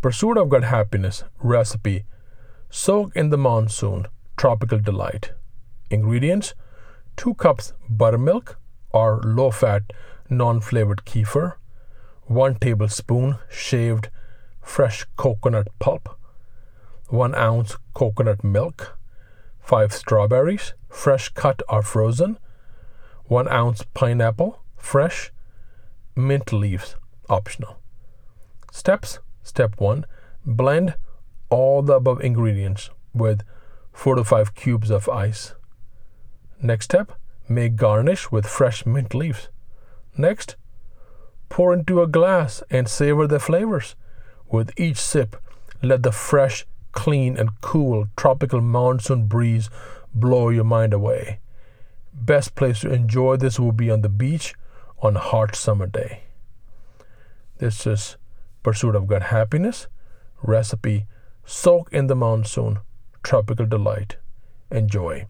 Pursuit of Gut Happiness recipe Soak in the Monsoon Tropical Delight. Ingredients 2 cups buttermilk or low fat, non flavored kefir, 1 tablespoon shaved fresh coconut pulp, 1 ounce coconut milk, 5 strawberries, fresh cut or frozen, 1 ounce pineapple, fresh, mint leaves, optional. Steps Step 1 Blend all the above ingredients with 4 to 5 cubes of ice. Next step Make garnish with fresh mint leaves. Next, pour into a glass and savor the flavors. With each sip, let the fresh, clean, and cool tropical monsoon breeze blow your mind away. Best place to enjoy this will be on the beach on a hot summer day. This is Pursuit of Gut Happiness recipe Soak in the Monsoon Tropical Delight. Enjoy.